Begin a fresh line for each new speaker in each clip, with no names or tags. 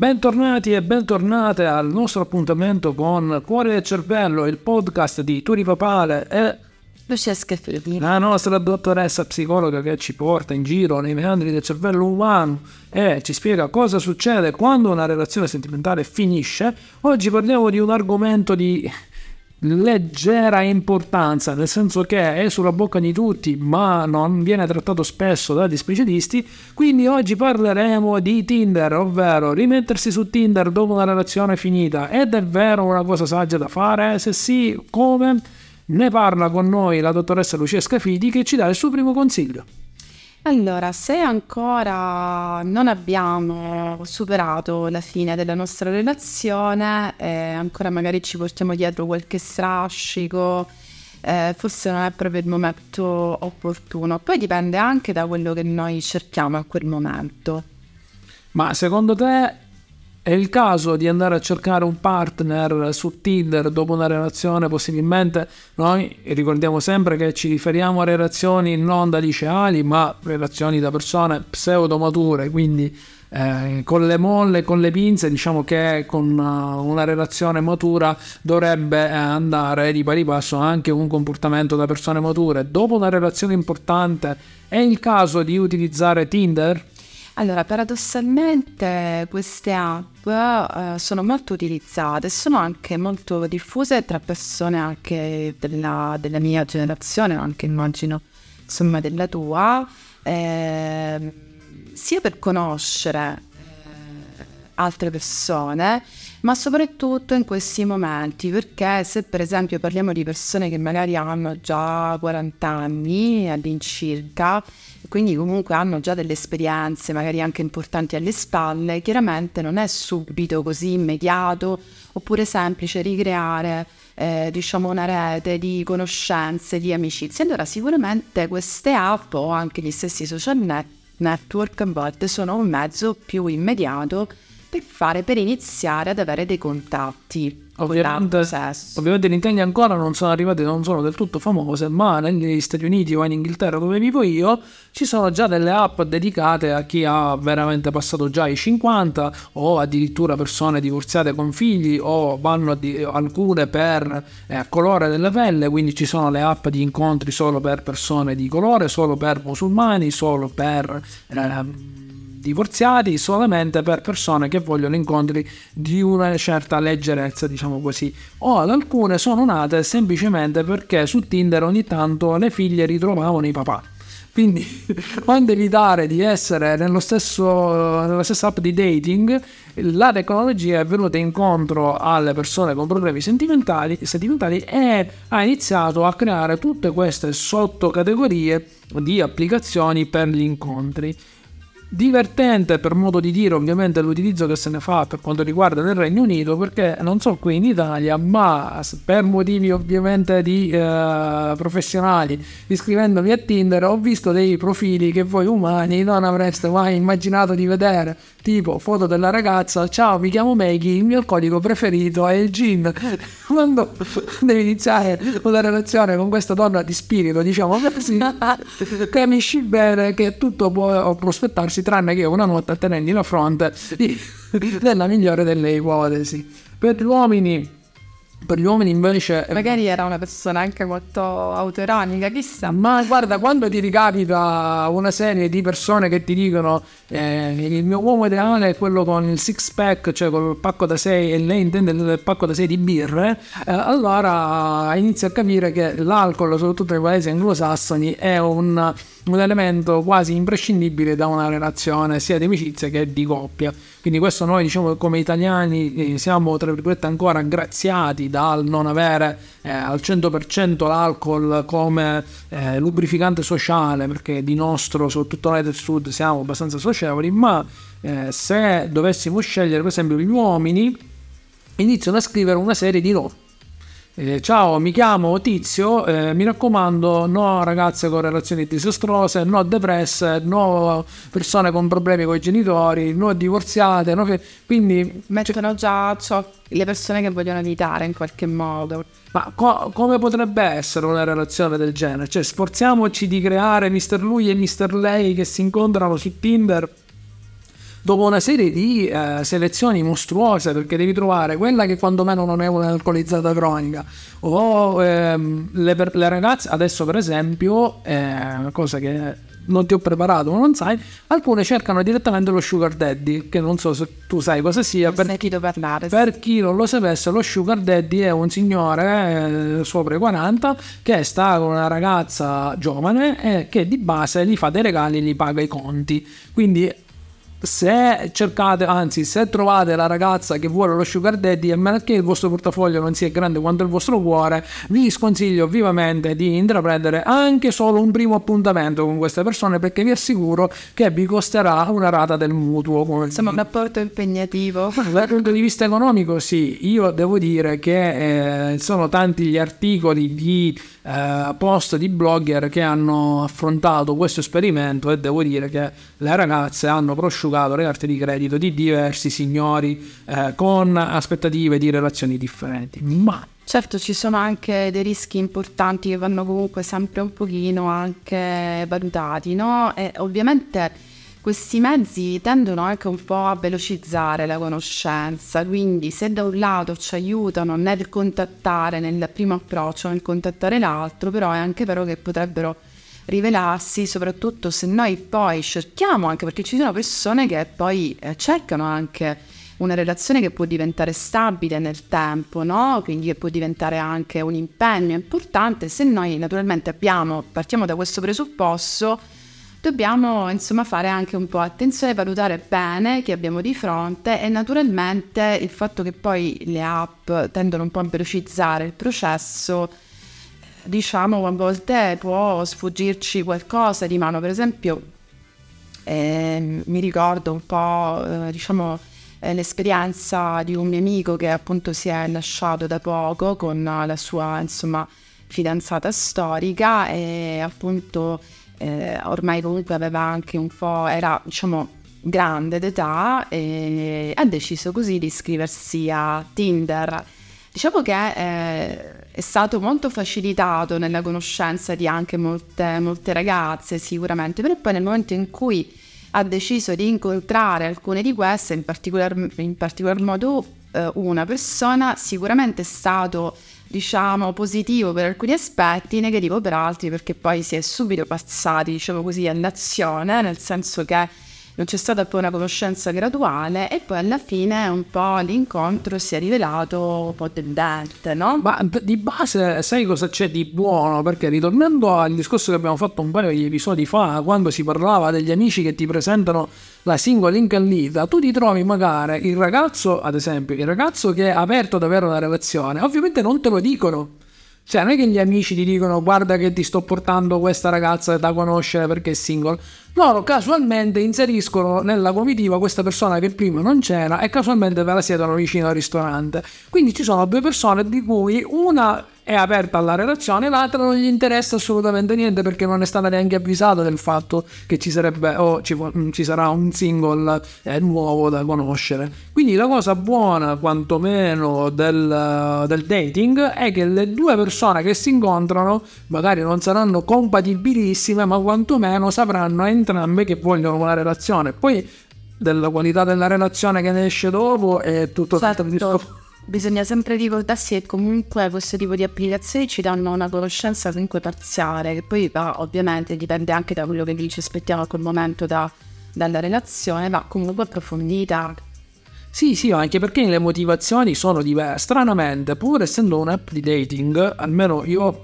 Bentornati e bentornate al nostro appuntamento con Cuore del Cervello, il podcast di Turi Papale e
Lucia Scaffini.
la nostra dottoressa psicologa che ci porta in giro nei meandri del cervello umano e ci spiega cosa succede quando una relazione sentimentale finisce. Oggi parliamo di un argomento di leggera importanza, nel senso che è sulla bocca di tutti, ma non viene trattato spesso dagli specialisti. Quindi oggi parleremo di Tinder, ovvero rimettersi su Tinder dopo una relazione finita. Ed è vero una cosa saggia da fare? Se sì, come? Ne parla con noi la dottoressa Lucia Scafidi che ci dà il suo primo consiglio.
Allora, se ancora non abbiamo superato la fine della nostra relazione, eh, ancora magari ci portiamo dietro qualche strascico, eh, forse non è proprio il momento opportuno. Poi dipende anche da quello che noi cerchiamo a quel momento.
Ma secondo te è il caso di andare a cercare un partner su Tinder dopo una relazione? Possibilmente noi ricordiamo sempre che ci riferiamo a relazioni non da liceali, ma relazioni da persone pseudomature, quindi eh, con le molle, con le pinze, diciamo che con uh, una relazione matura dovrebbe eh, andare di pari passo anche un comportamento da persone mature. Dopo una relazione importante è il caso di utilizzare Tinder?
Allora, paradossalmente queste app eh, sono molto utilizzate, sono anche molto diffuse tra persone anche della, della mia generazione, anche immagino insomma della tua, eh, sia per conoscere eh, altre persone, ma soprattutto in questi momenti, perché se per esempio parliamo di persone che magari hanno già 40 anni all'incirca, quindi comunque hanno già delle esperienze magari anche importanti alle spalle, chiaramente non è subito così immediato oppure semplice ricreare eh, diciamo una rete di conoscenze, di amicizie. Allora sicuramente queste app o anche gli stessi social net- network a volte sono un mezzo più immediato per fare, per iniziare ad avere dei contatti.
Ovviamente, ovviamente in Italia ancora non sono arrivate, non sono del tutto famose, ma negli Stati Uniti o in Inghilterra dove vivo io ci sono già delle app dedicate a chi ha veramente passato già i 50 o addirittura persone divorziate con figli o vanno di, alcune per eh, colore della pelle, quindi ci sono le app di incontri solo per persone di colore, solo per musulmani, solo per... Eh, divorziati solamente per persone che vogliono incontri di una certa leggerezza, diciamo così. O ad alcune sono nate semplicemente perché su Tinder ogni tanto le figlie ritrovavano i papà. Quindi, quando evitare di essere nello stesso, nella stessa app di dating, la tecnologia è venuta incontro alle persone con problemi sentimentali, sentimentali e ha iniziato a creare tutte queste sottocategorie di applicazioni per gli incontri. Divertente per modo di dire ovviamente l'utilizzo che se ne fa per quanto riguarda nel Regno Unito perché non so qui in Italia ma per motivi ovviamente di eh, professionali iscrivendomi a Tinder ho visto dei profili che voi umani non avreste mai immaginato di vedere tipo foto della ragazza ciao mi chiamo Maggie il mio alcolico preferito è il gin. Quando devi iniziare una relazione con questa donna di spirito diciamo così capisci bene che tutto può prospettarsi tranne che una notte tenendo la fronte nella migliore delle ipotesi. Per gli uomini per gli uomini invece
Magari era una persona anche molto autoironica, chissà.
ma guarda, quando ti ricapita una serie di persone che ti dicono eh, il mio uomo ideale è quello con il six pack, cioè col pacco da 6 e lei intende il pacco da 6 di birre, eh, allora inizi a capire che l'alcol, soprattutto nei paesi anglosassoni, è un, un elemento quasi imprescindibile da una relazione sia di amicizia che di coppia. Quindi questo noi diciamo come italiani eh, siamo tra virgolette ancora graziati dal non avere eh, al 100% l'alcol come eh, lubrificante sociale perché di nostro soprattutto noi del sud siamo abbastanza socievoli ma eh, se dovessimo scegliere per esempio gli uomini iniziano a scrivere una serie di no eh, ciao, mi chiamo Tizio, eh, mi raccomando, no ragazze con relazioni disastrose, no depresse, no persone con problemi con i genitori, no divorziate, no fe- quindi
Mettono già ciò, le persone che vogliono evitare in qualche modo.
ma co- come potrebbe essere una relazione del genere? Cioè, sforziamoci di creare Mr. Lui e Mr. Lei che si incontrano su Tinder dopo una serie di eh, selezioni mostruose, perché devi trovare quella che quando meno non è un'alcolizzata cronica, o ehm, le, le, ragazze, adesso per esempio, eh, una cosa che non ti ho preparato, non sai, alcune cercano direttamente lo sugar daddy, che non so se tu sai cosa sia.
Per, parlare.
Per chi non lo sapesse, lo sugar daddy è un signore eh, sopra i 40 che sta con una ragazza giovane e che di base gli fa dei regali e gli paga i conti. Quindi se cercate, anzi, se trovate la ragazza che vuole lo sugar daddy, a meno che il vostro portafoglio non sia grande quanto il vostro cuore, vi sconsiglio vivamente di intraprendere anche solo un primo appuntamento con queste persone perché vi assicuro che vi costerà una rata del mutuo.
Insomma, un rapporto impegnativo.
Dal punto di vista economico, sì, io devo dire che eh, sono tanti gli articoli di eh, post di blogger che hanno affrontato questo esperimento e devo dire che le ragazze hanno prosciugato le carte di credito di diversi signori eh, con aspettative di relazioni differenti. Ma
Certo ci sono anche dei rischi importanti che vanno comunque sempre un pochino anche valutati, no? E ovviamente questi mezzi tendono anche un po' a velocizzare la conoscenza, quindi se da un lato ci aiutano nel contattare, nel primo approccio, nel contattare l'altro, però è anche vero che potrebbero rivelarsi, soprattutto se noi poi cerchiamo, anche perché ci sono persone che poi eh, cercano anche una relazione che può diventare stabile nel tempo, no? quindi che può diventare anche un impegno importante, se noi naturalmente abbiamo, partiamo da questo presupposto, dobbiamo insomma fare anche un po' attenzione, valutare bene chi abbiamo di fronte e naturalmente il fatto che poi le app tendono un po' a velocizzare il processo, diciamo a volte può sfuggirci qualcosa di mano, per esempio eh, mi ricordo un po' eh, diciamo eh, l'esperienza di un mio amico che appunto si è lasciato da poco con la sua insomma fidanzata storica e appunto eh, ormai comunque aveva anche un po', era diciamo grande d'età e ha deciso così di iscriversi a Tinder. Diciamo che eh, è stato molto facilitato nella conoscenza di anche molte, molte ragazze sicuramente, però poi nel momento in cui ha deciso di incontrare alcune di queste, in particolar, in particolar modo eh, una persona, sicuramente è stato diciamo, positivo per alcuni aspetti, negativo per altri, perché poi si è subito passati, diciamo così, all'azione, nel senso che non c'è stata poi una conoscenza graduale e poi alla fine un po' l'incontro si è rivelato un po' tendente, no?
Ma di base sai cosa c'è di buono? Perché ritornando al discorso che abbiamo fatto un paio di episodi fa, quando si parlava degli amici che ti presentano la singola incallita, tu ti trovi magari il ragazzo, ad esempio, il ragazzo che è aperto ad avere una relazione, ovviamente non te lo dicono cioè, non è che gli amici ti dicono guarda che ti sto portando questa ragazza da conoscere perché è single. Loro casualmente inseriscono nella comitiva questa persona che prima non c'era e casualmente ve la siedono vicino al ristorante. Quindi ci sono due persone di cui una è aperta alla relazione, l'altra non gli interessa assolutamente niente perché non è stata neanche avvisata del fatto che ci sarebbe o oh, ci, mm, ci, sarà un single eh, nuovo da conoscere. Quindi la cosa buona, quantomeno, del, del dating è che le due persone che si incontrano magari non saranno compatibilissime, ma quantomeno sapranno entrambe che vogliono una relazione. Poi della qualità della relazione che ne esce dopo è tutto
certo. Bisogna sempre ricordarsi che comunque questo tipo di applicazioni ci danno una conoscenza comunque parziale, che poi va, ovviamente dipende anche da quello che ci aspettiamo a quel momento da, dalla relazione, ma comunque approfondita.
Sì, sì, anche perché le motivazioni sono diverse. Stranamente, pur essendo un'app di dating, almeno io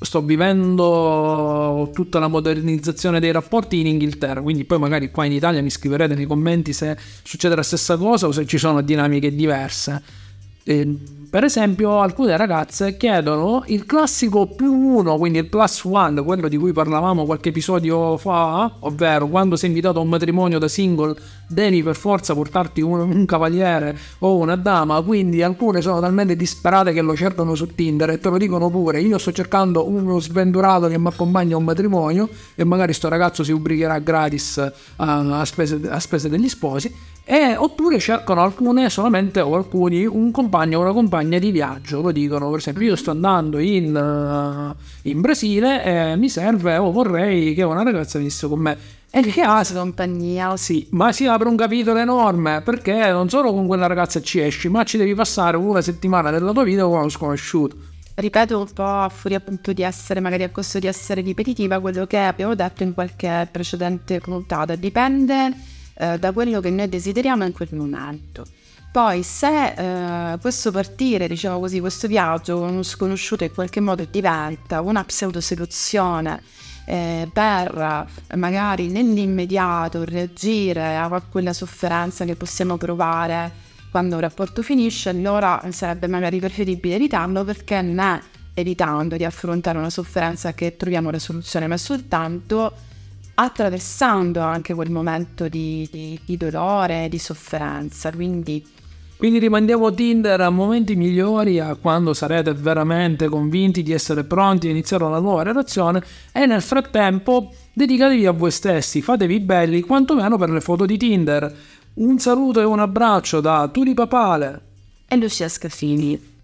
sto vivendo tutta la modernizzazione dei rapporti in Inghilterra, quindi poi magari qua in Italia mi scriverete nei commenti se succede la stessa cosa o se ci sono dinamiche diverse eh, per esempio, alcune ragazze chiedono il classico più uno, quindi il plus one, quello di cui parlavamo qualche episodio fa, ovvero quando sei invitato a un matrimonio da single devi per forza portarti un, un cavaliere o una dama, quindi alcune sono talmente disperate che lo cercano su Tinder e te lo dicono pure, io sto cercando uno sventurato che mi accompagna a un matrimonio e magari sto ragazzo si ubricherà gratis a, a, spese, a spese degli sposi. E, oppure cercano alcune solamente o alcuni un compagno o una compagna di viaggio lo dicono per esempio io sto andando in, uh, in Brasile e mi serve o vorrei che una ragazza venisse con me e che ha
compagnia.
Sì, ma si apre un capitolo enorme perché non solo con quella ragazza ci esci, ma ci devi passare una settimana della tua vita con uno sconosciuto.
Ripeto un po' a furia appunto di essere, magari a costo di essere ripetitiva, quello che abbiamo detto in qualche precedente puntata. Dipende eh, da quello che noi desideriamo in quel momento. Poi se eh, questo partire, diciamo così, questo viaggio con uno sconosciuto in qualche modo diventa una pseudo seduzione eh, per magari nell'immediato reagire a quella sofferenza che possiamo provare quando un rapporto finisce, allora sarebbe magari preferibile evitarlo perché non è evitando di affrontare una sofferenza che troviamo la soluzione, ma soltanto attraversando anche quel momento di, di, di dolore, di sofferenza. Quindi
quindi rimandiamo Tinder a momenti migliori, a quando sarete veramente convinti di essere pronti a iniziare una nuova relazione e nel frattempo dedicatevi a voi stessi, fatevi belli quantomeno per le foto di Tinder. Un saluto e un abbraccio da Turi Papale
e Lucia Scaffini.